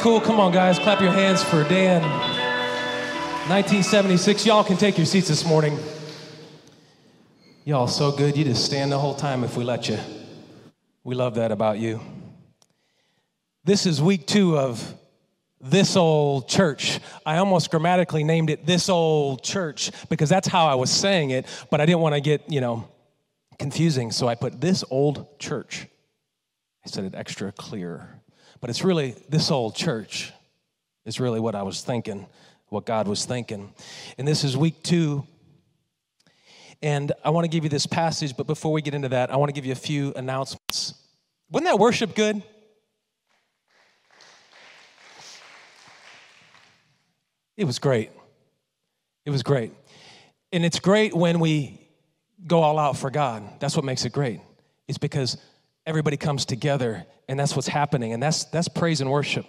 Cool? Come on, guys, clap your hands for Dan. 1976. Y'all can take your seats this morning. Y'all so good. You just stand the whole time if we let you. We love that about you. This is week two of this old church. I almost grammatically named it this old church because that's how I was saying it, but I didn't want to get, you know, confusing. So I put this old church. I said it extra clear. But it's really this old church is really what I was thinking, what God was thinking. And this is week two. And I want to give you this passage, but before we get into that, I want to give you a few announcements. Wasn't that worship good? It was great. It was great. And it's great when we go all out for God. That's what makes it great. It's because everybody comes together and that's what's happening. And that's that's praise and worship.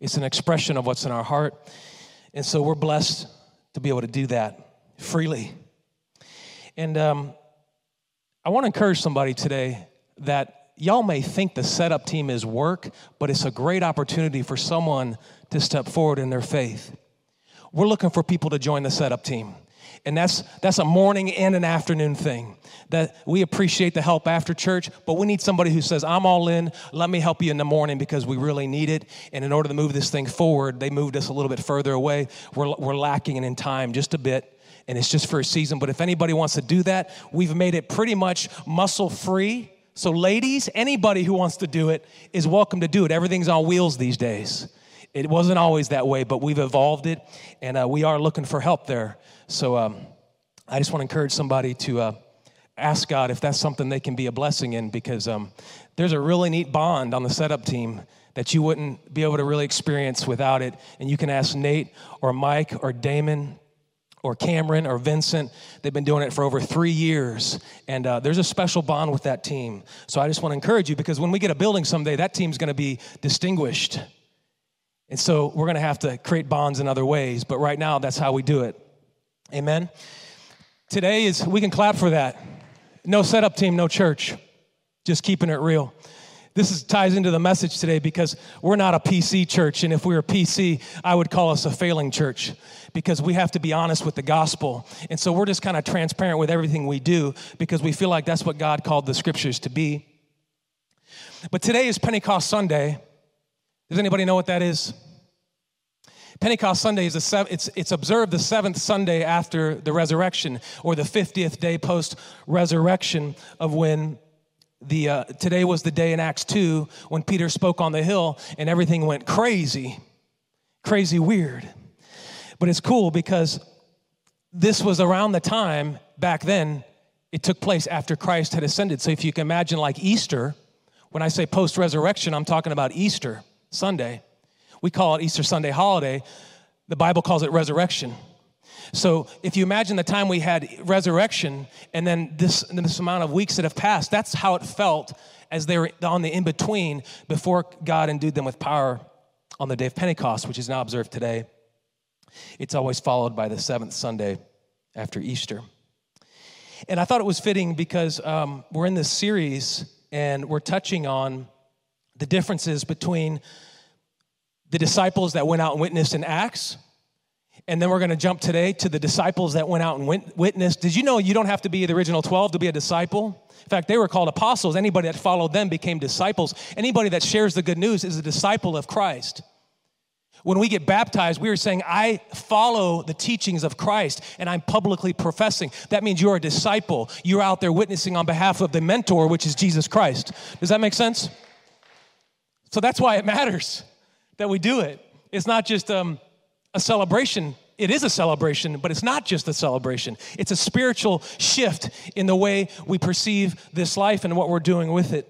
It's an expression of what's in our heart. And so we're blessed to be able to do that freely. And um, i want to encourage somebody today that y'all may think the setup team is work but it's a great opportunity for someone to step forward in their faith. We're looking for people to join the setup team and that's that's a morning and an afternoon thing that we appreciate the help after church but we need somebody who says i'm all in. Let me help you in the morning because we really need it. And in order to move this thing forward they moved us a little bit further away. We're, we're lacking it in time just a bit and it's just for a season. But if anybody wants to do that we've made it pretty much muscle free so ladies anybody who wants to do it is welcome to do it. Everything's on wheels these days. It wasn't always that way, but we've evolved it, and uh, we are looking for help there. So um, I just want to encourage somebody to uh, ask God if that's something they can be a blessing in because um, there's a really neat bond on the setup team that you wouldn't be able to really experience without it. And you can ask Nate or Mike or Damon or Cameron or Vincent. They've been doing it for over three years. And uh, there's a special bond with that team. So I just want to encourage you because when we get a building someday, that team's going to be distinguished. And so we're going to have to create bonds in other ways. But right now, that's how we do it. Amen. Today is, we can clap for that. No setup team, no church. Just keeping it real. This is, ties into the message today because we're not a PC church. And if we were a PC, I would call us a failing church because we have to be honest with the gospel. And so we're just kind of transparent with everything we do because we feel like that's what God called the scriptures to be. But today is Pentecost Sunday. Does anybody know what that is? Pentecost Sunday is a it's, it's observed the seventh Sunday after the resurrection, or the 50th day post resurrection of when the uh, today was the day in Acts 2 when Peter spoke on the hill and everything went crazy, crazy weird. But it's cool because this was around the time back then it took place after Christ had ascended. So if you can imagine, like Easter, when I say post resurrection, I'm talking about Easter Sunday. We call it Easter Sunday holiday. The Bible calls it resurrection. So if you imagine the time we had resurrection and then this, this amount of weeks that have passed, that's how it felt as they were on the in between before God endued them with power on the day of Pentecost, which is now observed today. It's always followed by the seventh Sunday after Easter. And I thought it was fitting because um, we're in this series and we're touching on the differences between the disciples that went out and witnessed in Acts. And then we're going to jump today to the disciples that went out and went, witnessed. Did you know you don't have to be the original 12 to be a disciple? In fact, they were called apostles. Anybody that followed them became disciples. Anybody that shares the good news is a disciple of Christ. When we get baptized, we are saying, I follow the teachings of Christ and I'm publicly professing. That means you're a disciple. You're out there witnessing on behalf of the mentor, which is Jesus Christ. Does that make sense? So that's why it matters that we do it. It's not just um, a celebration. It is a celebration, but it's not just a celebration. It's a spiritual shift in the way we perceive this life and what we're doing with it.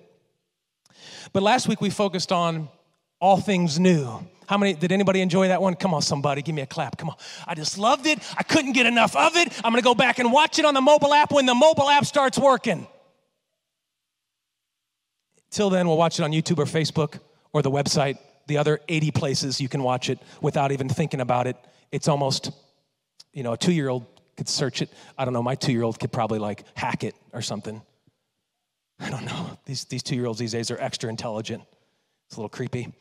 But last week we focused on all things new. How many did anybody enjoy that one? Come on, somebody, give me a clap. Come on. I just loved it. I couldn't get enough of it. I'm gonna go back and watch it on the mobile app when the mobile app starts working. Till then, we'll watch it on YouTube or Facebook or the website the other 80 places you can watch it without even thinking about it. It's almost, you know, a two year old could search it. I don't know, my two year old could probably like hack it or something. I don't know. These, these two year olds these days are extra intelligent. It's a little creepy.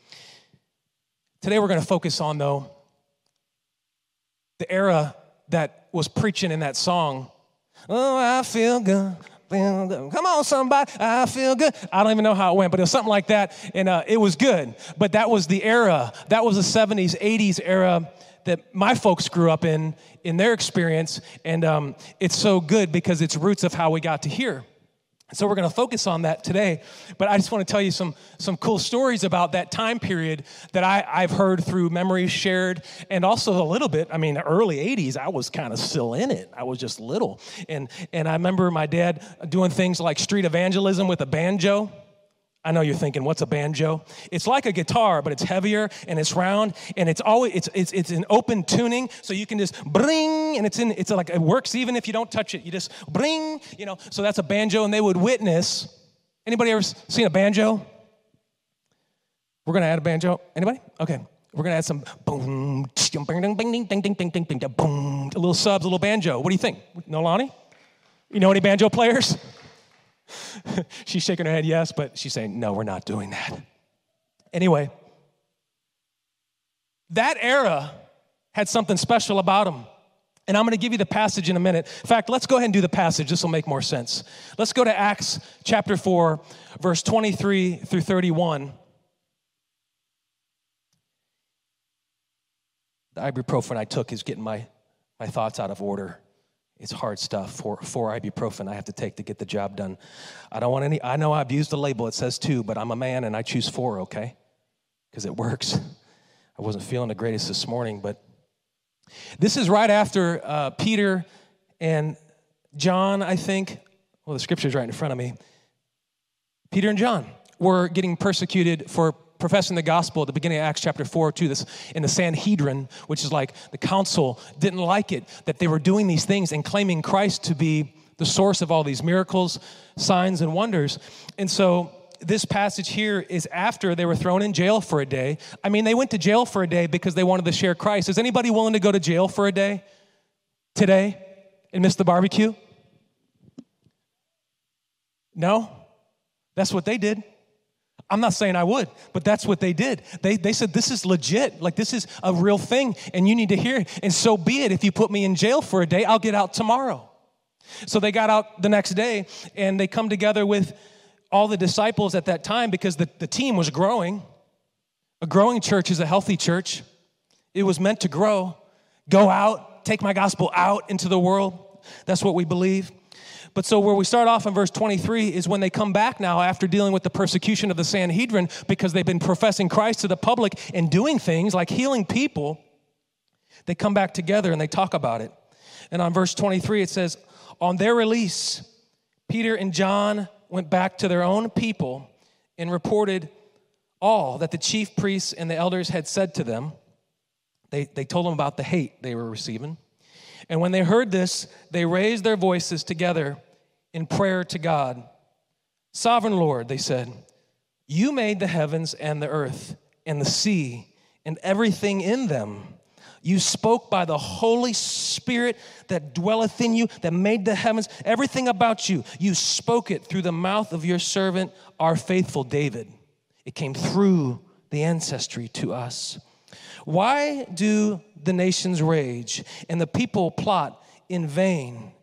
Today we're going to focus on, though, the era that was preaching in that song. Oh, I feel good. Come on, somebody. I feel good. I don't even know how it went, but it was something like that, and uh, it was good. But that was the era. That was the 70s, 80s era that my folks grew up in, in their experience, and um, it's so good because it's roots of how we got to here. So we're going to focus on that today, but I just want to tell you some some cool stories about that time period that I, I've heard through memories shared, and also a little bit. I mean, early '80s, I was kind of still in it. I was just little, and and I remember my dad doing things like street evangelism with a banjo. I know you're thinking, what's a banjo? It's like a guitar, but it's heavier and it's round and it's always it's it's it's an open tuning, so you can just bring and it's in it's like it works even if you don't touch it. You just bring, you know. So that's a banjo, and they would witness. Anybody ever seen a banjo? We're gonna add a banjo. Anybody? Okay. We're gonna add some boom, ding, ding, ding, ding, ding, ding, ding, ding, boom, a little subs, a little banjo. What do you think? No, Lonnie? You know any banjo players? she's shaking her head yes, but she's saying, no, we're not doing that. Anyway, that era had something special about them. And I'm going to give you the passage in a minute. In fact, let's go ahead and do the passage. This will make more sense. Let's go to Acts chapter 4, verse 23 through 31. The ibuprofen I took is getting my, my thoughts out of order. It's hard stuff. For four ibuprofen I have to take to get the job done. I don't want any. I know I've used the label. It says two, but I'm a man and I choose four. Okay, because it works. I wasn't feeling the greatest this morning, but this is right after uh, Peter and John. I think. Well, the scripture's right in front of me. Peter and John were getting persecuted for professing the gospel at the beginning of Acts chapter 4 to this in the Sanhedrin, which is like the council, didn't like it that they were doing these things and claiming Christ to be the source of all these miracles, signs, and wonders. And so this passage here is after they were thrown in jail for a day. I mean, they went to jail for a day because they wanted to share Christ. Is anybody willing to go to jail for a day today and miss the barbecue? No? That's what they did. I'm not saying I would, but that's what they did. They, they said, This is legit. Like, this is a real thing, and you need to hear it. And so be it. If you put me in jail for a day, I'll get out tomorrow. So they got out the next day, and they come together with all the disciples at that time because the, the team was growing. A growing church is a healthy church, it was meant to grow. Go out, take my gospel out into the world. That's what we believe. But so, where we start off in verse 23 is when they come back now after dealing with the persecution of the Sanhedrin because they've been professing Christ to the public and doing things like healing people. They come back together and they talk about it. And on verse 23, it says, On their release, Peter and John went back to their own people and reported all that the chief priests and the elders had said to them. They, they told them about the hate they were receiving. And when they heard this, they raised their voices together in prayer to God. Sovereign Lord, they said, you made the heavens and the earth and the sea and everything in them. You spoke by the Holy Spirit that dwelleth in you, that made the heavens, everything about you. You spoke it through the mouth of your servant, our faithful David. It came through the ancestry to us. Why do the nations rage and the people plot in vain?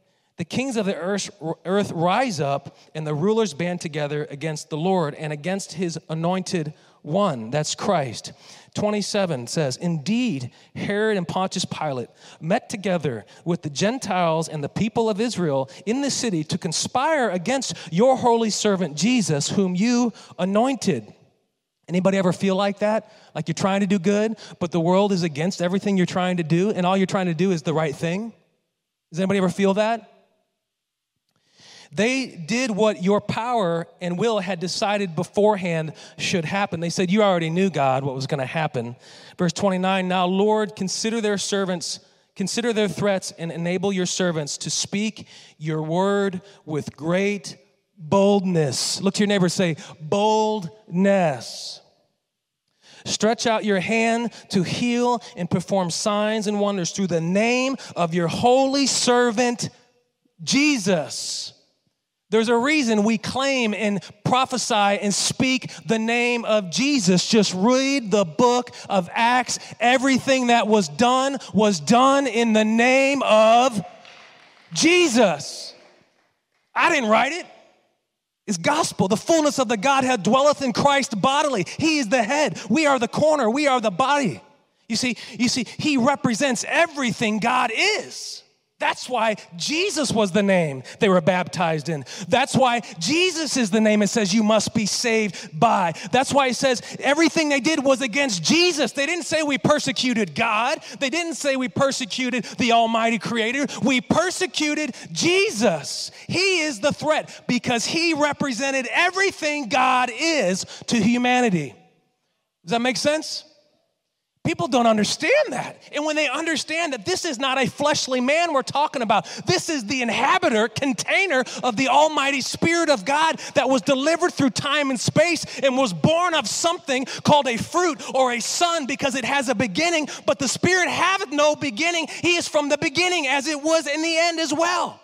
The kings of the earth, earth rise up and the rulers band together against the Lord and against his anointed one. That's Christ. 27 says, Indeed, Herod and Pontius Pilate met together with the Gentiles and the people of Israel in the city to conspire against your holy servant Jesus, whom you anointed. Anybody ever feel like that? Like you're trying to do good, but the world is against everything you're trying to do, and all you're trying to do is the right thing? Does anybody ever feel that? They did what your power and will had decided beforehand should happen. They said, You already knew, God, what was going to happen. Verse 29 Now, Lord, consider their servants, consider their threats, and enable your servants to speak your word with great boldness. Look to your neighbor, say, boldness. Stretch out your hand to heal and perform signs and wonders through the name of your holy servant, Jesus. There's a reason we claim and prophesy and speak the name of Jesus. Just read the book of Acts. Everything that was done was done in the name of Jesus. I didn't write it. It's gospel. The fullness of the Godhead dwelleth in Christ bodily. He is the head. We are the corner. We are the body. You see, you see, he represents everything God is. That's why Jesus was the name they were baptized in. That's why Jesus is the name it says you must be saved by. That's why it says everything they did was against Jesus. They didn't say we persecuted God, they didn't say we persecuted the Almighty Creator. We persecuted Jesus. He is the threat because He represented everything God is to humanity. Does that make sense? People don't understand that. And when they understand that this is not a fleshly man we're talking about, this is the inhabitor, container of the Almighty Spirit of God that was delivered through time and space and was born of something called a fruit or a son because it has a beginning, but the Spirit hath no beginning. He is from the beginning as it was in the end as well.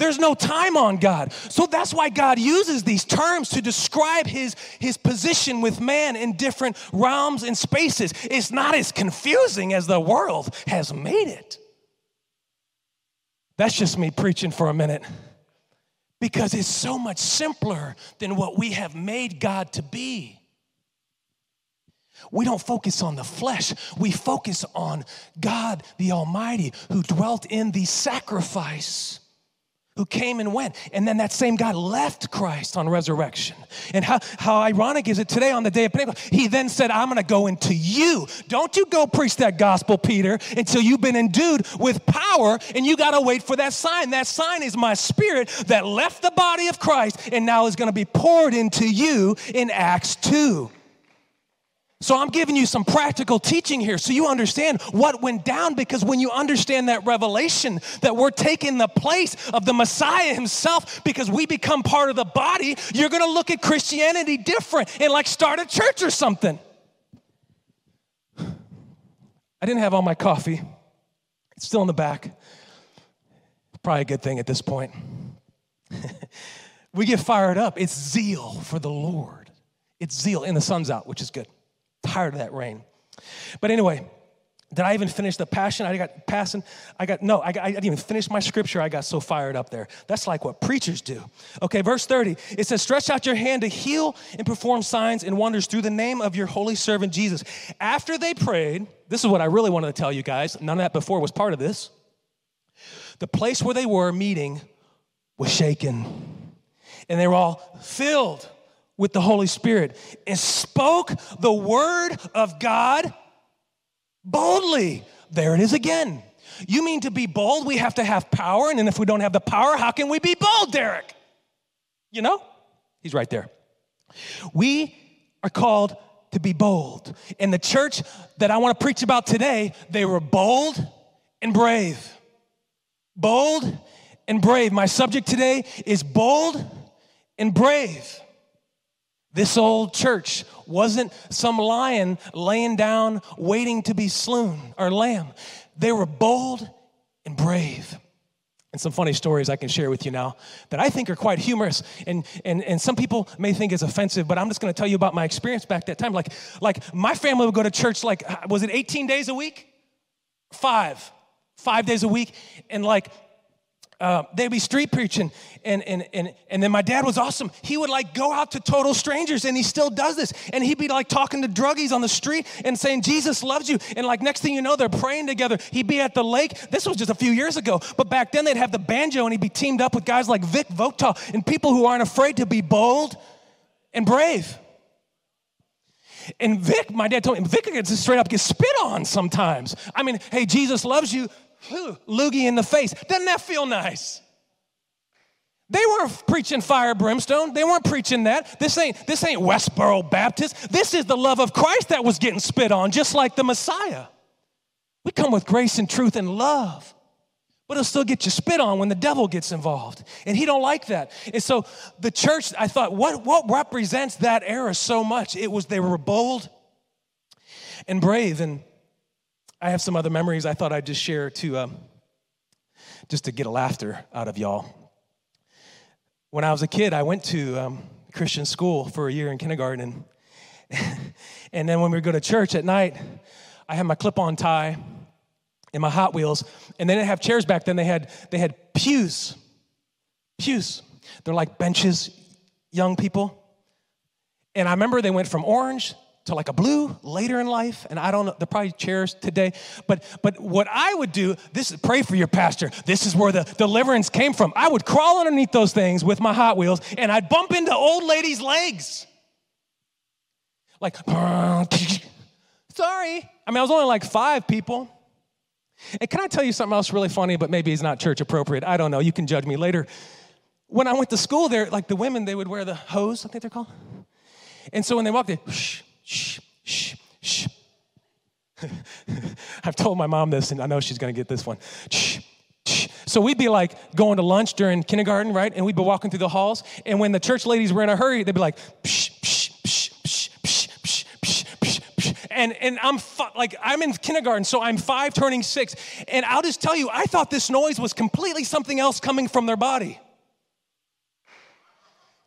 There's no time on God. So that's why God uses these terms to describe his, his position with man in different realms and spaces. It's not as confusing as the world has made it. That's just me preaching for a minute. Because it's so much simpler than what we have made God to be. We don't focus on the flesh. We focus on God the Almighty who dwelt in the sacrifice who came and went. And then that same God left Christ on resurrection. And how, how ironic is it today on the day of Pentecost? He then said, I'm gonna go into you. Don't you go preach that gospel, Peter, until you've been endued with power and you gotta wait for that sign. That sign is my spirit that left the body of Christ and now is gonna be poured into you in Acts 2. So I'm giving you some practical teaching here so you understand what went down because when you understand that revelation that we're taking the place of the Messiah himself because we become part of the body, you're going to look at Christianity different and like start a church or something. I didn't have all my coffee. It's still in the back. Probably a good thing at this point. we get fired up. It's zeal for the Lord. It's zeal, and the sun's out, which is good. Tired of that rain. But anyway, did I even finish the passion? I got passing. I got, no, I, got, I didn't even finish my scripture. I got so fired up there. That's like what preachers do. Okay, verse 30. It says, Stretch out your hand to heal and perform signs and wonders through the name of your holy servant Jesus. After they prayed, this is what I really wanted to tell you guys. None of that before was part of this. The place where they were meeting was shaken, and they were all filled with the Holy Spirit and spoke the word of God boldly. There it is again. You mean to be bold, we have to have power, and if we don't have the power, how can we be bold, Derek? You know? He's right there. We are called to be bold. In the church that I want to preach about today, they were bold and brave. Bold and brave. My subject today is bold and brave. This old church wasn't some lion laying down waiting to be slain or lamb. They were bold and brave. And some funny stories I can share with you now that I think are quite humorous. And, and, and some people may think it's offensive, but I'm just gonna tell you about my experience back that time. Like, like my family would go to church like, was it 18 days a week? Five. Five days a week. And like uh, they'd be street preaching and, and, and, and then my dad was awesome. He would like go out to total strangers and he still does this. And he'd be like talking to druggies on the street and saying jesus loves you. And like next thing you know they're praying together. He'd be at the lake. This was just a few years ago. But back then they'd have the banjo and he'd be teamed up with guys like vic votal and people who aren't afraid to be bold and brave. And Vic, my dad told me, Vic gets straight up get spit on sometimes. I mean, hey, Jesus loves you loogie in the face. Doesn't that feel nice? They weren't preaching fire brimstone. They weren't preaching that. This ain't this ain't Westboro Baptist. This is the love of Christ that was getting spit on, just like the Messiah. We come with grace and truth and love. But it'll still get you spit on when the devil gets involved. And he don't like that. And so the church, I thought, what, what represents that era so much? It was they were bold and brave. And I have some other memories I thought I'd just share to um, just to get a laughter out of y'all. when I was a kid, I went to um, Christian school for a year in kindergarten. And, and then when we would go to church at night, I had my clip-on tie and my Hot Wheels, and they didn't have chairs back then. They had they had pews, pews. They're like benches, young people. And I remember they went from orange to like a blue later in life and i don't know they're probably chairs today. But but what i would do this is pray for your pastor. This is where the deliverance came from. I would crawl underneath those things with my hot wheels and i'd bump into old ladies legs. Like sorry. I mean i was only like five people. And can i tell you something else really funny but maybe it's not church appropriate? I don't know. You can judge me later. When i went to school there like the women they would wear the hose i think they're called. And so when they walked, they shh, shh, shh, shh. I've told my mom this, and I know she's going to get this one. So we'd be like going to lunch during kindergarten, right? And we'd be walking through the halls. And when the church ladies were in a hurry, they'd be like, psh, psh, psh, psh, psh, psh, psh, psh, psh. And, and I'm fi- like, I'm in kindergarten, so I'm five turning six. And I'll just tell you, I thought this noise was completely something else coming from their body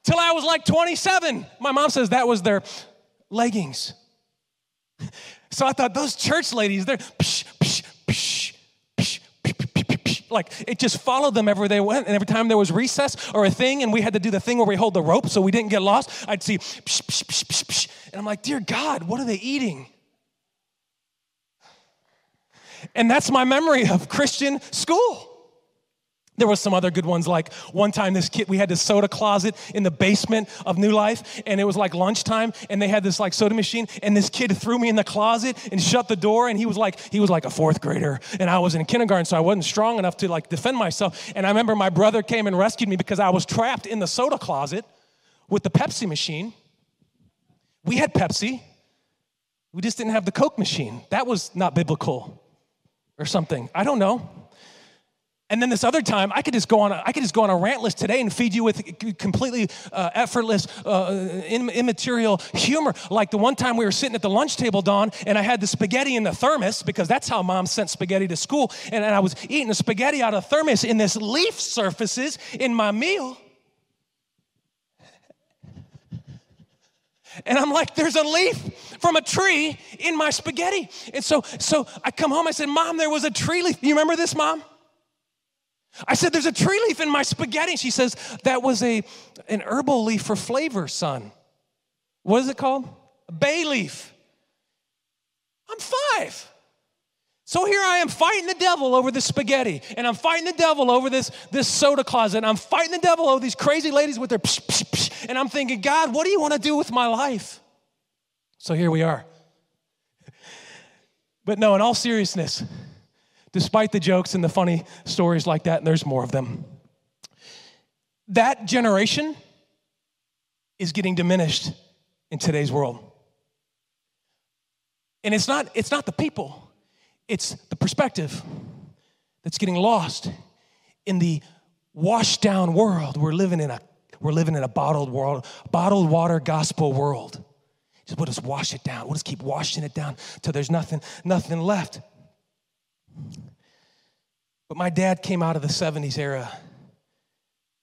till I was like 27. My mom says that was their leggings. So I thought those church ladies, they're psh, psh, psh, psh, psh, like it just followed them everywhere they went. And every time there was recess or a thing, and we had to do the thing where we hold the rope so we didn't get lost, I'd see psh, psh, psh, psh, psh. and I'm like, dear God, what are they eating? And that's my memory of Christian school. There was some other good ones, like one time this kid, we had this soda closet in the basement of New Life, and it was like lunchtime, and they had this like soda machine, and this kid threw me in the closet and shut the door, and he was like, he was like a fourth grader, and I was in kindergarten, so I wasn't strong enough to like defend myself. And I remember my brother came and rescued me because I was trapped in the soda closet with the Pepsi machine. We had Pepsi. We just didn't have the Coke machine. That was not biblical or something. I don't know. And then this other time, I could just go on. A, I could just go on a rant list today and feed you with completely uh, effortless, uh, immaterial humor. Like the one time we were sitting at the lunch table, Don, and I had the spaghetti in the thermos because that's how Mom sent spaghetti to school. And, and I was eating the spaghetti out of thermos, and this leaf surfaces in my meal. And I'm like, there's a leaf from a tree in my spaghetti. And so, so I come home. I said, Mom, there was a tree leaf. You remember this, Mom? I said, There's a tree leaf in my spaghetti. She says, That was a, an herbal leaf for flavor, son. What is it called? A bay leaf. I'm five. So here I am fighting the devil over this spaghetti, and I'm fighting the devil over this, this soda closet, and I'm fighting the devil over these crazy ladies with their psh, psh, psh, and I'm thinking, God, what do you want to do with my life? So here we are. But no, in all seriousness, despite the jokes and the funny stories like that, and there's more of them. That generation is getting diminished in today's world. And it's not, it's not the people, it's the perspective that's getting lost in the washed down world. We're living in a we're living in a bottled world, bottled water gospel world. Just we'll just wash it down. We'll just keep washing it down till there's nothing, nothing left. But my dad came out of the 70s era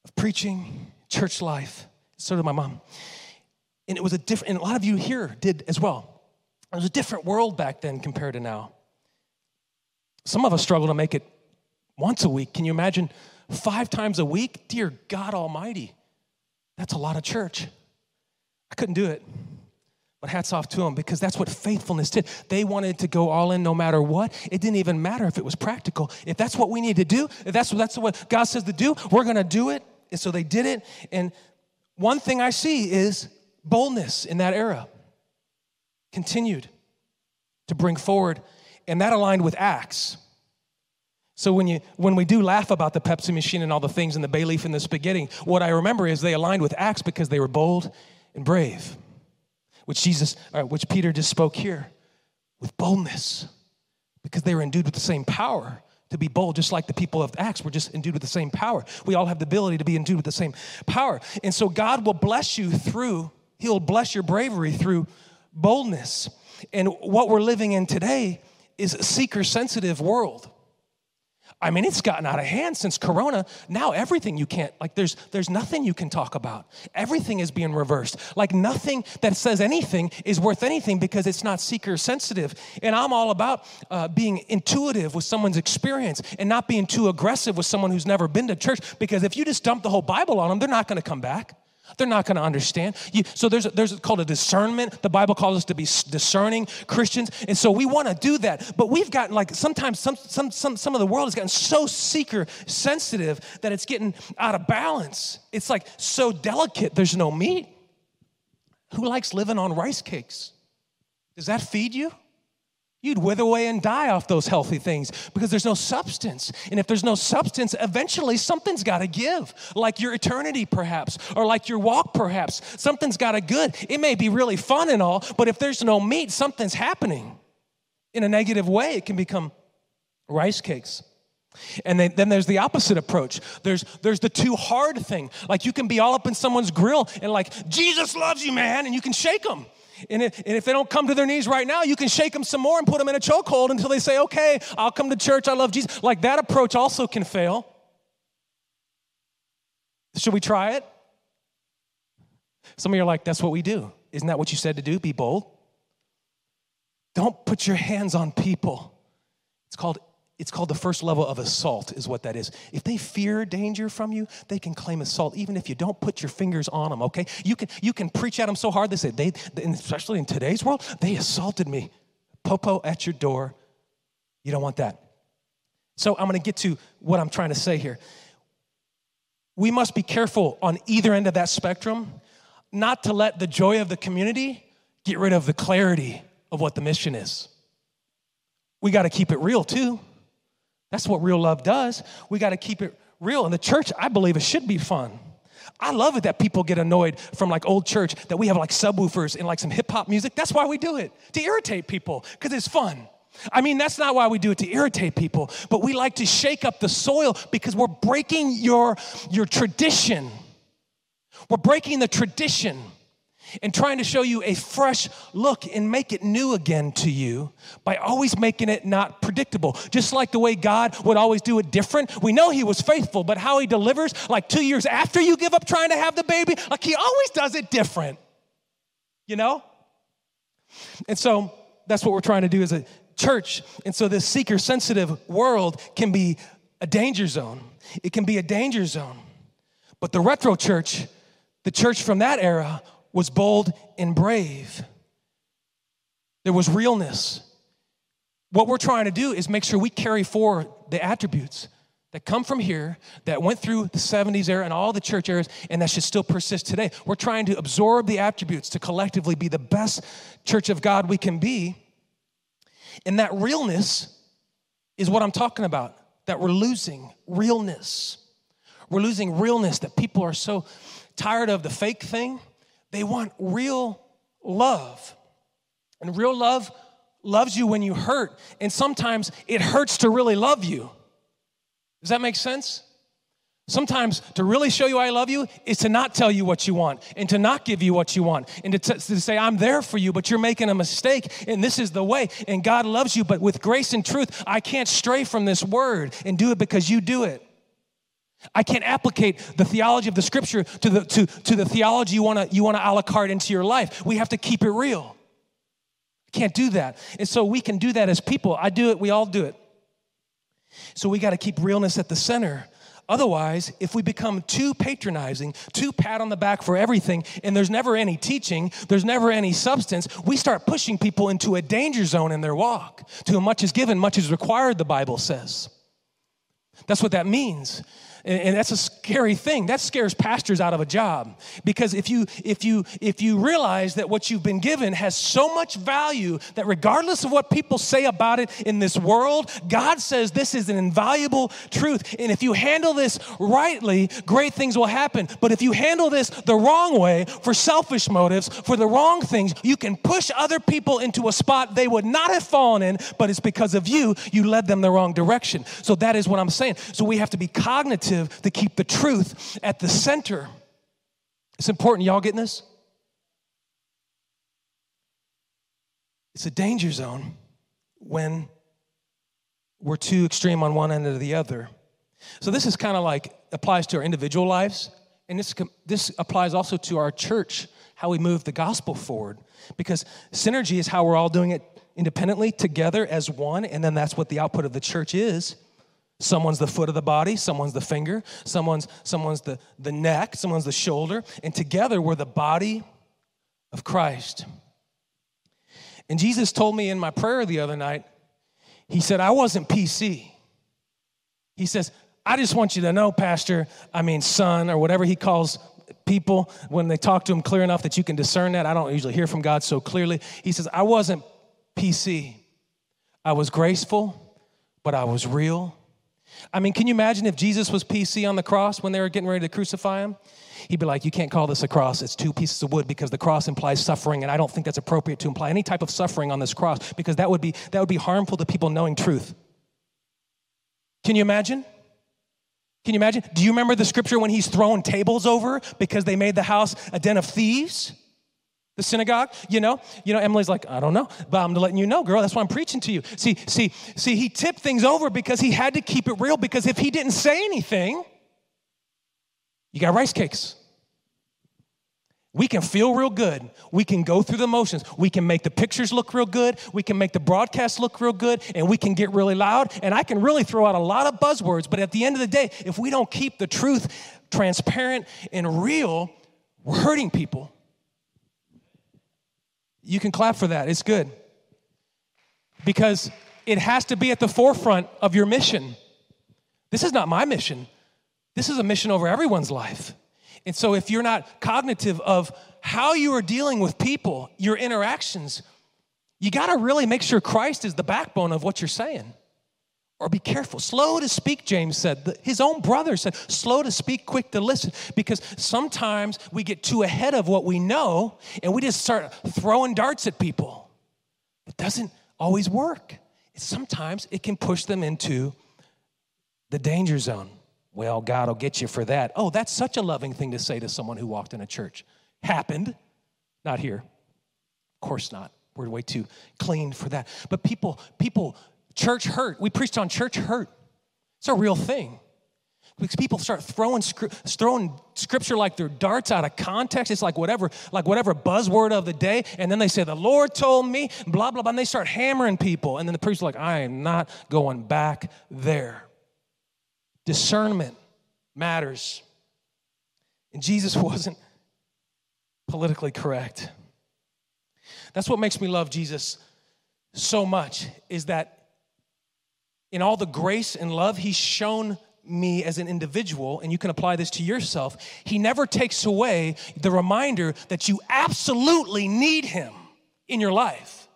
of preaching, church life. So did my mom. And it was a different, and a lot of you here did as well. It was a different world back then compared to now. Some of us struggle to make it once a week. Can you imagine five times a week? Dear God Almighty, that's a lot of church. I couldn't do it. But hats off to them because that's what faithfulness did. They wanted to go all in no matter what. It didn't even matter if it was practical. If that's what we need to do, if that's, that's what God says to do, we're going to do it. And so they did it. And one thing I see is boldness in that era continued to bring forward. And that aligned with Acts. So when you when we do laugh about the Pepsi machine and all the things and the bay leaf and the spaghetti, what I remember is they aligned with Acts because they were bold and brave which Jesus, which Peter just spoke here, with boldness, because they were endued with the same power to be bold, just like the people of Acts were just endued with the same power. We all have the ability to be endued with the same power. And so God will bless you through, He'll bless your bravery through boldness. And what we're living in today is a seeker sensitive world. I mean, it's gotten out of hand since Corona. Now everything you can't, like, there's there's nothing you can talk about. Everything is being reversed. Like nothing that says anything is worth anything because it's not seeker sensitive. And I'm all about uh, being intuitive with someone's experience and not being too aggressive with someone who's never been to church. Because if you just dump the whole Bible on them, they're not going to come back. They're not going to understand. You, so there's there's called a discernment. The Bible calls us to be discerning Christians, and so we want to do that. But we've gotten like sometimes some some some some of the world has gotten so seeker sensitive that it's getting out of balance. It's like so delicate. There's no meat. Who likes living on rice cakes? Does that feed you? You'd wither away and die off those healthy things because there's no substance. And if there's no substance, eventually something's got to give, like your eternity, perhaps, or like your walk, perhaps. Something's got to good. It may be really fun and all, but if there's no meat, something's happening. In a negative way, it can become rice cakes. And then, then, there's the opposite approach. There's, there's the too hard thing. Like you can be all up in someone's grill and like, Jesus loves you, man, and you can shake them. And if, and if they don't come to their knees right now, you can shake them some more and put them in a chokehold until they say, okay, I'll come to church. I love Jesus. Like that approach also can fail. Should we try it? Some of you are like, that's what we do. Isn't that what you said to do? Be bold. Don't put your hands on people. It's called it's called the first level of assault, is what that is. If they fear danger from you, they can claim assault, even if you don't put your fingers on them, okay? You can, you can preach at them so hard, they say, they, especially in today's world, they assaulted me. Popo at your door. You don't want that. So I'm gonna get to what I'm trying to say here. We must be careful on either end of that spectrum not to let the joy of the community get rid of the clarity of what the mission is. We got to keep it real too. That's what real love does. We got to keep it real. In the church, I believe it should be fun. I love it that people get annoyed from like old church that we have like subwoofers and like some hip hop music. That's why we do it to irritate people because it's fun. I mean, that's not why we do it to irritate people, but we like to shake up the soil because we're breaking your, your tradition. We're breaking the tradition and trying to show you a fresh look and make it new again to you by always making it not predictable. Just like the way God would always do it different. We know He was faithful, but how He delivers, like two years after you give up trying to have the baby, like He always does it different. You know? And so that's what we're trying to do as a church. And so this seeker sensitive world can be a danger zone. It can be a danger zone. But the retro church, the church from that era, was bold and brave. There was realness. What we're trying to do is make sure we carry forward the attributes that come from here, that went through the 70s era and all the church eras, and that should still persist today. We're trying to absorb the attributes to collectively be the best church of God we can be. And that realness is what I'm talking about, that we're losing realness. We're losing realness, that people are so tired of the fake thing they want real love. And real love loves you when you hurt. And sometimes it hurts to really love you. Does that make sense? Sometimes to really show you I love you is to not tell you what you want and to not give you what you want and to, t- to, say, I'm there for you, but you're making a mistake and this is the way. And God loves you, but with grace and truth, I can't stray from this word and do it because you do it. I can't applicate the theology of the scripture to the, to, to the theology you wanna, you wanna a la carte into your life. We have to keep it real. Can't do that. And so we can do that as people. I do it, we all do it. So we got to keep realness at the center. Otherwise, if we become too patronizing, too pat on the back for everything, and there's never any teaching, there's never any substance, we start pushing people into a danger zone in their walk. To much is given, much is required, the Bible says. That's what that means. And, that's a scary thing. That scares pastors out of a job. Because if you if you if you realize that what you've been given has so much value that regardless of what people say about it in this world, God says this is an invaluable truth. And if you handle this rightly, great things will happen. But if you handle this the wrong way, for selfish motives, for the wrong things, you can push other people into a spot they would not have fallen in, but it's because of you, you led them the wrong direction. So that is what I'm saying. So we have to be cognitive to keep the truth at the center. It's important. Y'all getting this? It's a danger zone when we're too extreme on one end or the other. So this is kind of like applies to our individual lives, and this this applies also to our church, how we move the gospel forward. Because synergy is how we're all doing it independently together as one, and then that's what the output of the church is. Someone's the foot of the body, someone's the finger, someone's someone's the, the neck, someone's the shoulder, and together we're the body of Christ. And Jesus told me in my prayer the other night, he said, I wasn't PC. He says, I just want you to know, Pastor, I mean, son, or whatever he calls people when they talk to him clear enough that you can discern that. I don't usually hear from God so clearly. He says, I wasn't PC. I was graceful, but I was real. I mean, can you imagine if Jesus was PC on the cross when they were getting ready to crucify him? He'd be like, You can't call this a cross. It's two pieces of wood because the cross implies suffering, and I don't think that's appropriate to imply any type of suffering on this cross because that would be, that would be harmful to people knowing truth. Can you imagine? Can you imagine? Do you remember the scripture when he's throwing tables over because they made the house a den of thieves? The synagogue, you know, you know, Emily's like, I don't know, but I'm letting you know, girl. That's why I'm preaching to you. See, see, see, he tipped things over because he had to keep it real. Because if he didn't say anything, you got rice cakes. We can feel real good. We can go through the motions. We can make the pictures look real good. We can make the broadcast look real good. And we can get really loud. And I can really throw out a lot of buzzwords. But at the end of the day, if we don't keep the truth transparent and real, we're hurting people. You can clap for that. It's good. Because it has to be at the forefront of your mission. This is not my mission, this is a mission over everyone's life. And so, if you're not cognitive of how you are dealing with people, your interactions, you got to really make sure Christ is the backbone of what you're saying. Or be careful. Slow to speak, James said. His own brother said, slow to speak, quick to listen. Because sometimes we get too ahead of what we know and we just start throwing darts at people. It doesn't always work. Sometimes it can push them into the danger zone. Well, God will get you for that. Oh, that's such a loving thing to say to someone who walked in a church. Happened, not here. Of course not. We're way too clean for that. But people, people, church hurt. We preached on church hurt. It's a real thing. Because people start throwing, throwing scripture like they're darts out of context. It's like whatever, like whatever buzzword of the day. And then they say, the Lord told me, blah, blah, blah. And they start hammering people. And then the preacher's like, I am not going back there. Discernment matters. And Jesus wasn't politically correct. That's what makes me love Jesus so much is that in all the grace and love he's shown me as an individual, and you can apply this to yourself, he never takes away the reminder that you absolutely need him in your life.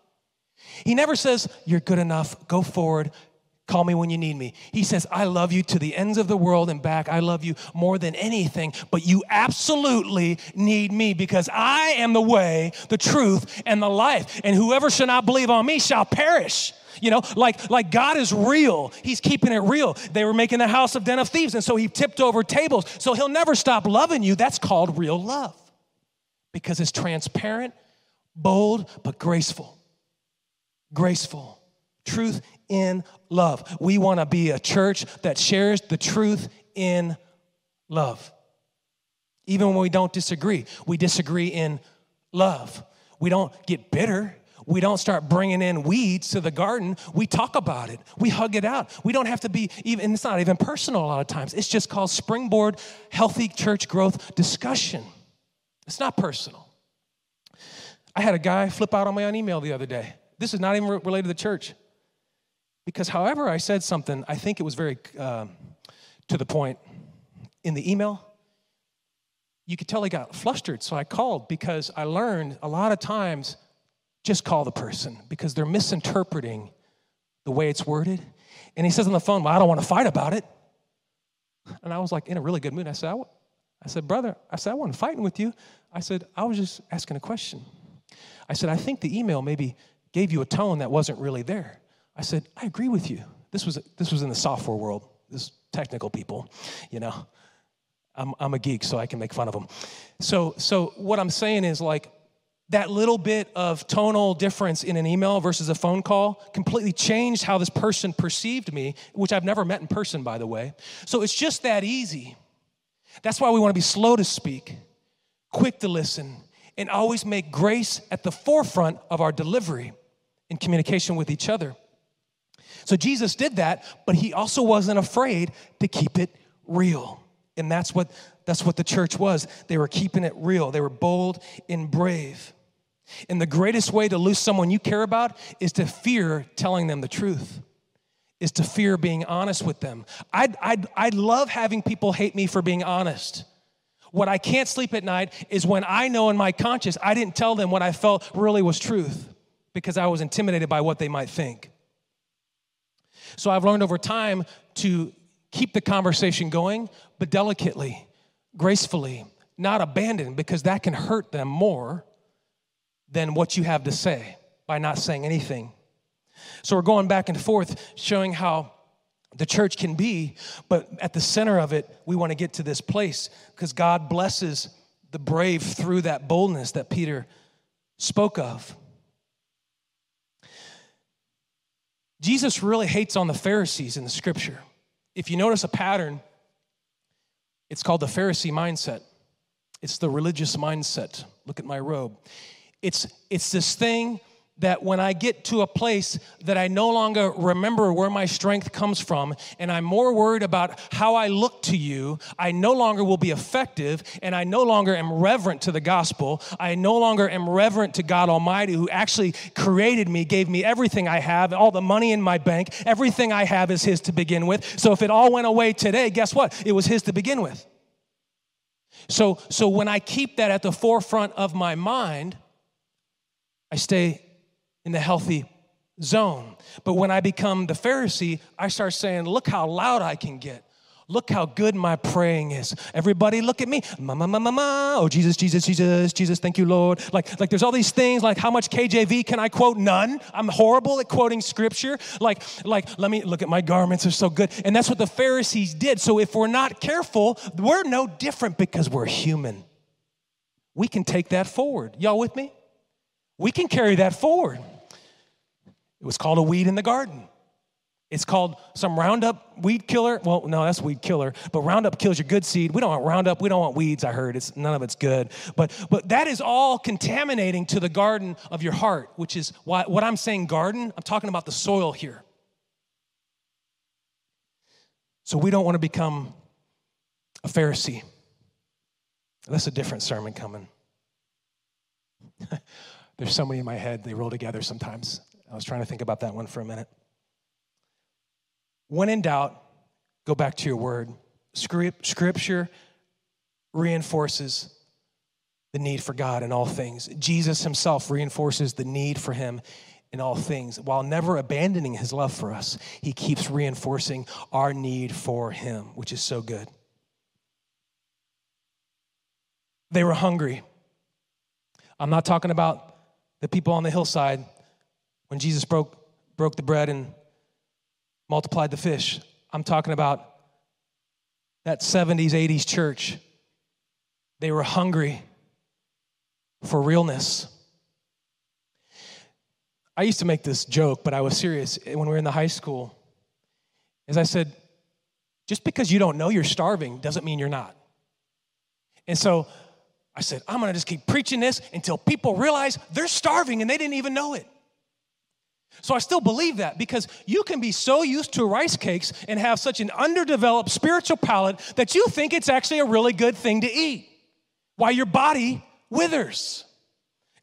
He never says, You're good enough, go forward, Call me when you need me. He says, I love you to the ends of the world and back. I love you more than anything, but you absolutely need me because I am the way, the truth, and the life. And whoever shall not believe on me shall perish. You know, like, like God is real. He's keeping it real. They were making the house of den of thieves, and so he tipped over tables. So he'll never stop loving you. That's called real love because it's transparent, bold, but graceful. Graceful. Truth in love. We want to be a church that shares the truth in love. Even when we don't disagree, we disagree in love. We don't get bitter. We don't start bringing in weeds to the garden. We talk about it. We hug it out. We don't have to be even, it's not even personal a lot of times. It's just called springboard healthy church growth discussion. It's not personal. I had a guy flip out on my own email the other day. This is not even related to the church. Because however I said something, I think it was very uh, to the point in the email. You could tell he got flustered, so I called because I learned a lot of times just call the person because they're misinterpreting the way it's worded. And he says on the phone, Well, I don't want to fight about it. And I was like in a really good mood. I said, I, I said, Brother, I said, I wasn't fighting with you. I said, I was just asking a question. I said, I think the email maybe gave you a tone that wasn't really there. I said, I agree with you. This was, this was in the software world, this technical people, you know. I'm, I'm a geek, so I can make fun of them. So, so what I'm saying is like, that little bit of tonal difference in an email versus a phone call completely changed how this person perceived me, which I've never met in person, by the way. So it's just that easy. That's why we want to be slow to speak, quick to listen, and always make grace at the forefront of our delivery in communication with each other. So Jesus did that, but he also wasn't afraid to keep it real. And that's what that's what the church was. They were keeping it real. They were bold and brave. And the greatest way to lose someone you care about is to fear telling them the truth, is to fear being honest with them. I'd, I'd, I'd love having people hate me for being honest. What I can't sleep at night is when I know in my conscience I didn't tell them what I felt really was truth because I was intimidated by what they might think. So I've learned over time to keep the conversation going, but delicately, gracefully, not abandon because that can hurt them more than what you have to say by not saying anything. So we're going back and forth showing how the church can be, but at the center of it, we want to get to this place because God blesses the brave through that boldness that Peter spoke of. Jesus really hates on the Pharisees in the scripture. If you notice a pattern, it's called the Pharisee mindset. It's the religious mindset. Look at my robe. It's, it's this thing that when I get to a place that I no longer remember where my strength comes from, and I'm more worried about how I look to you, I no longer will be effective, and I no longer am reverent to the gospel. I no longer am reverent to God Almighty, who actually created me, gave me everything I have, all the money in my bank, everything I have is His to begin with. So if it all went away today, guess what? It was His to begin with. So, so when I keep that at the forefront of my mind, I stay in the healthy zone. But when I become the Pharisee, I start saying, Look how loud I can get. Look how good my praying is. Everybody look at me. Ma, ma, ma, ma, ma. Oh, Jesus, Jesus, Jesus, Jesus, thank you, Lord. Like, like there's all these things, like how much KJV can I quote? None. I'm horrible at quoting scripture. Like, like, let me look at my garments are so good. And that's what the Pharisees did. So if we're not careful, we're no different because we're human. We can take that forward. Y'all with me? We can carry that forward. It was called a weed in the garden. It's called some Roundup weed killer. Well, no, that's weed killer. But Roundup kills your good seed. We don't want Roundup. We don't want weeds. I heard it's none of it's good. But but that is all contaminating to the garden of your heart, which is why what I'm saying garden. I'm talking about the soil here. So we don't want to become a Pharisee. That's a different sermon coming. There's so many in my head, they roll together sometimes. I was trying to think about that one for a minute. When in doubt, go back to your word. Scripture reinforces the need for God in all things. Jesus himself reinforces the need for him in all things. While never abandoning his love for us, he keeps reinforcing our need for him, which is so good. They were hungry. I'm not talking about the people on the hillside when Jesus broke, broke the bread and multiplied the fish. I'm talking about that 70s, 80s church. They were hungry for realness. I used to make this joke, but I was serious when we were in the high school. As I said, just because you don't know you're starving doesn't mean you're not. And so I said, I'm gonna just keep preaching this until people realize they're starving and they didn't even know it. So I still believe that because you can be so used to rice cakes and have such an underdeveloped spiritual palate that you think it's actually a really good thing to eat while your body withers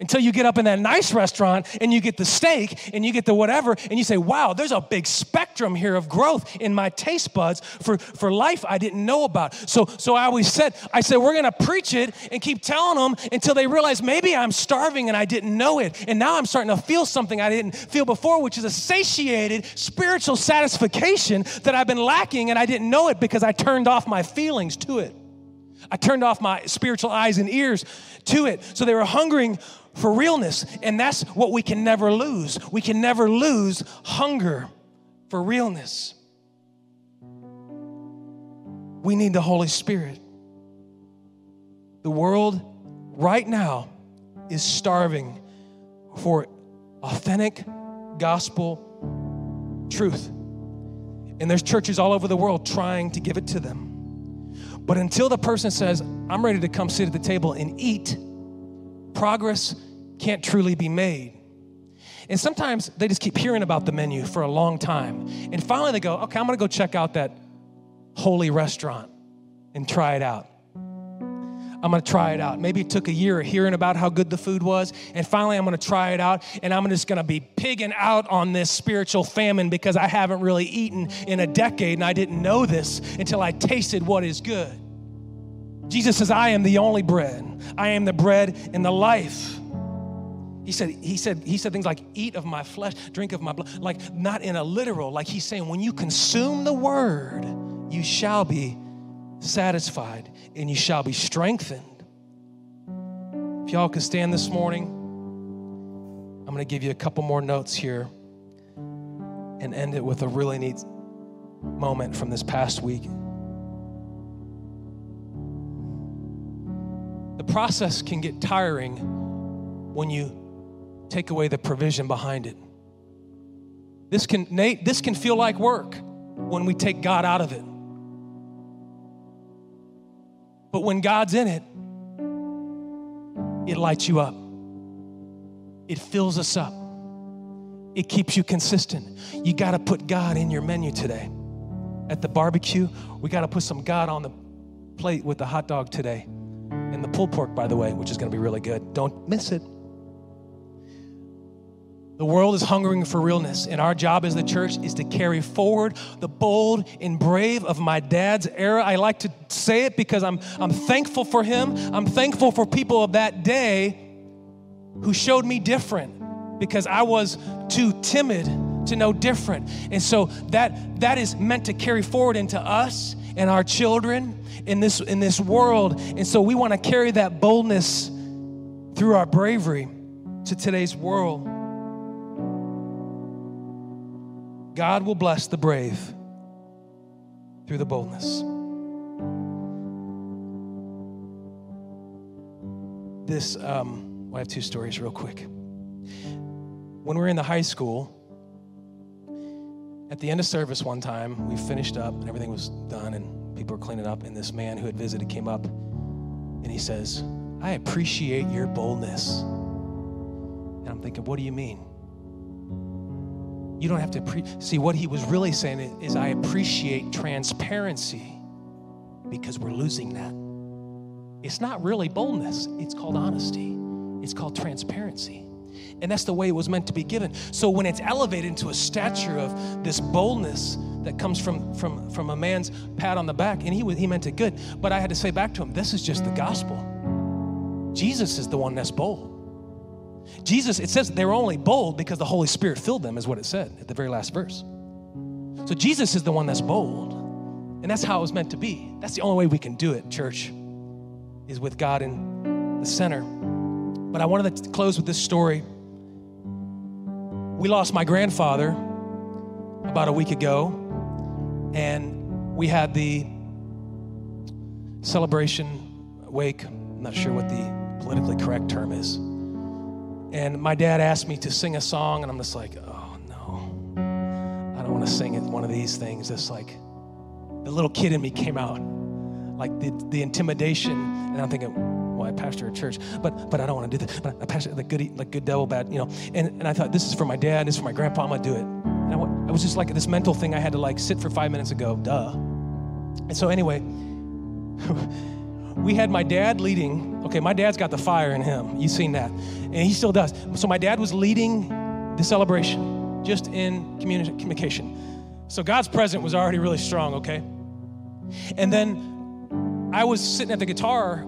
until you get up in that nice restaurant and you get the steak and you get the whatever and you say wow there's a big spectrum here of growth in my taste buds for, for life i didn't know about. So so i always said i said we're going to preach it and keep telling them until they realize maybe i'm starving and i didn't know it. And now i'm starting to feel something i didn't feel before which is a satiated spiritual satisfaction that i've been lacking and i didn't know it because i turned off my feelings to it I turned off my spiritual eyes and ears to it. So they were hungering for realness. And that's what we can never lose. We can never lose hunger for realness. We need the Holy Spirit. The world right now is starving for authentic gospel truth. And there's churches all over the world trying to give it to them. But until the person says, I'm ready to come sit at the table and eat, progress can't truly be made. And sometimes they just keep hearing about the menu for a long time. And finally they go, okay, I'm gonna go check out that holy restaurant and try it out. I'm gonna try it out. Maybe it took a year of hearing about how good the food was, and finally I'm gonna try it out, and I'm just gonna be pigging out on this spiritual famine because I haven't really eaten in a decade, and I didn't know this until I tasted what is good. Jesus says, I am the only bread. I am the bread and the life. He said, he said, he said things like, eat of my flesh, drink of my blood, like not in a literal, like he's saying, when you consume the word, you shall be satisfied and you shall be strengthened. If y'all could stand this morning, I'm going to give you a couple more notes here and end it with a really neat moment from this past week. The process can get tiring when you take away the provision behind it. This can, Nate, this can feel like work when we take God out of it. But when God's in it, it lights you up. It fills us up. It keeps you consistent. You got to put God in your menu today. At the barbecue, we got to put some God on the plate with the hot dog today. And the pulled pork, by the way, which is going to be really good. Don't miss it. The world is hungering for realness, and our job as the church is to carry forward the bold and brave of my dad's era. I like to say it because I'm, I'm thankful for him. I'm thankful for people of that day who showed me different because I was too timid to know different. And so that, that is meant to carry forward into us and our children in this, in this world. And so we want to carry that boldness through our bravery to today's world. God will bless the brave through the boldness. This, um, well, I have two stories real quick. When we were in the high school, at the end of service one time, we finished up and everything was done and people were cleaning up, and this man who had visited came up and he says, I appreciate your boldness. And I'm thinking, what do you mean? You don't have to pre- see what he was really saying is I appreciate transparency because we're losing that. It's not really boldness, it's called honesty. It's called transparency. And that's the way it was meant to be given. So when it's elevated into a stature of this boldness that comes from from from a man's pat on the back, and he he meant it good, but I had to say back to him, this is just the gospel. Jesus is the one that's bold. Jesus, it says they're only bold because the Holy Spirit filled them, is what it said at the very last verse. So Jesus is the one that's bold. And that's how it was meant to be. That's the only way we can do it, church, is with God in the center. But I wanted to close with this story. We lost my grandfather about a week ago, and we had the celebration wake. I'm not sure what the politically correct term is. And my dad asked me to sing a song, and I'm just like, oh no, I don't want to sing it, one of these things. It's like the little kid in me came out, like the, the intimidation. And I'm thinking, well, I pastor a church, but but I don't want to do that. But I pastor the good, like good devil, bad, you know. And, and I thought, this is for my dad, this is for my grandpa, I'm gonna do it. And I, I was just like this mental thing I had to like sit for five minutes ago, duh. And so anyway, we had my dad leading. Okay, my dad's got the fire in him. You've seen that. And he still does. So my dad was leading the celebration just in communication. So God's presence was already really strong, okay? And then I was sitting at the guitar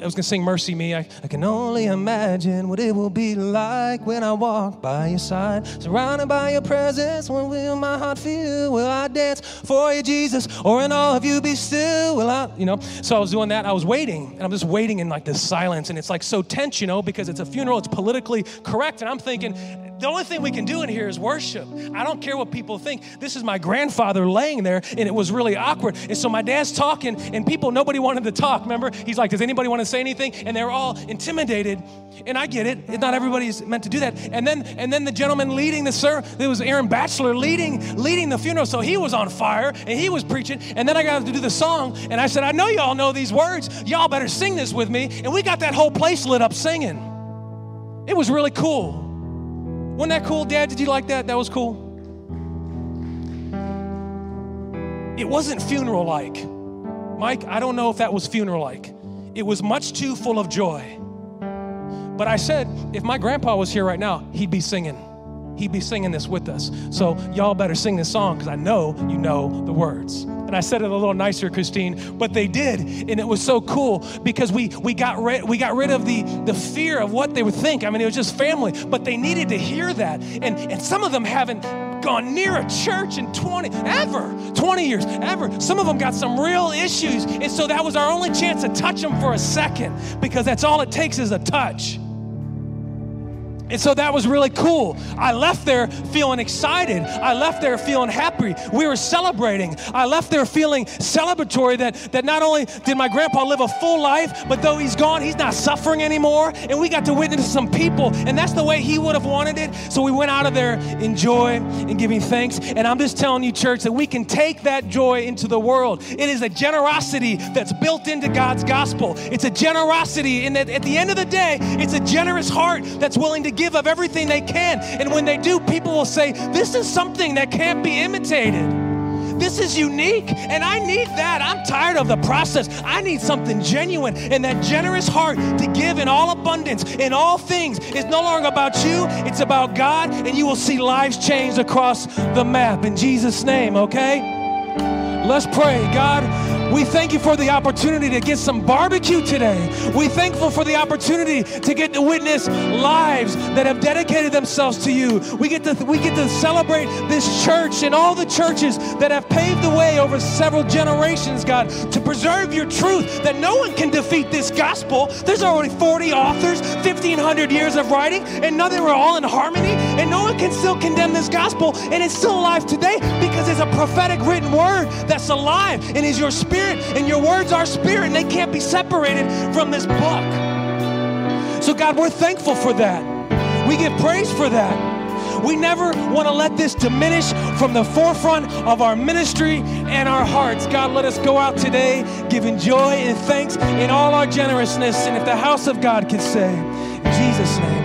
I was gonna sing MercyMe. I, I can only imagine what it will be like when I walk by your side. Surrounded by your presence, when will my heart feel? Will I dance for you, Jesus? Or in all of you be still? Will I, you know? So I was doing that. I was waiting, and I'm just waiting in like this silence, and it's like so tense, you know, because it's a funeral, it's politically correct. And I'm thinking, the only thing we can do in here is worship. I don't care what people think. This is my grandfather laying there, and it was really awkward. And so my dad's talking, and people, nobody wanted to talk. Remember? He's like, Does anybody want to say anything? And they're all intimidated. And I get it. Not everybody's meant to do that. And then and then the gentleman leading the service, it was Aaron Batchelor leading, leading the funeral. So he was on fire and he was preaching. And then I got to do the song, and I said, I know y'all know these words. Y'all better sing this with me. And we got that whole place lit up singing. It was really cool. Wasn't that cool, Dad? Did you like that? That was cool. It wasn't funeral like. Mike, I don't know if that was funeral like. It was much too full of joy. But I said, if my grandpa was here right now, he'd be singing. He'd be singing this with us. So y'all better sing this song because I know you know the words. And I said it a little nicer, Christine, but they did, and it was so cool because we we got rid we got rid of the the fear of what they would think. I mean, it was just family, but they needed to hear that. And and some of them haven't gone near a church in 20 ever 20 years ever some of them got some real issues and so that was our only chance to touch them for a second because that's all it takes is a touch and so that was really cool. I left there feeling excited. I left there feeling happy. We were celebrating. I left there feeling celebratory that, that not only did my grandpa live a full life, but though he's gone, he's not suffering anymore. And we got to witness some people. And that's the way he would have wanted it. So we went out of there in joy and giving thanks. And I'm just telling you, church, that we can take that joy into the world. It is a generosity that's built into God's gospel. It's a generosity. And that at the end of the day, it's a generous heart that's willing to give of everything they can. And when they do, people will say, This is something that can't be imitated. This is unique, and I need that. I'm tired of the process. I need something genuine. And that generous heart to give in all abundance, in all things, is no longer about you, it's about God, and you will see lives changed across the map. In Jesus' name, okay? Let's pray. God, we thank you for the opportunity to get some barbecue today. We thankful for the opportunity to get to witness lives that have dedicated themselves to you. We get to we get to celebrate this church and all the churches that have paved the way over several generations, God, to preserve your truth that no one can defeat this gospel. There's already 40 authors, 1500 years of writing, and now they were all in harmony, and no one can still condemn this gospel, and it's still alive today because it's a prophetic written word that's alive and is your spirit and your words are spirit, and they can't be separated from this book. So, God, we're thankful for that. We give praise for that. We never want to let this diminish from the forefront of our ministry and our hearts. God, let us go out today giving joy and thanks in all our generousness. And if the house of God can say, in Jesus' name.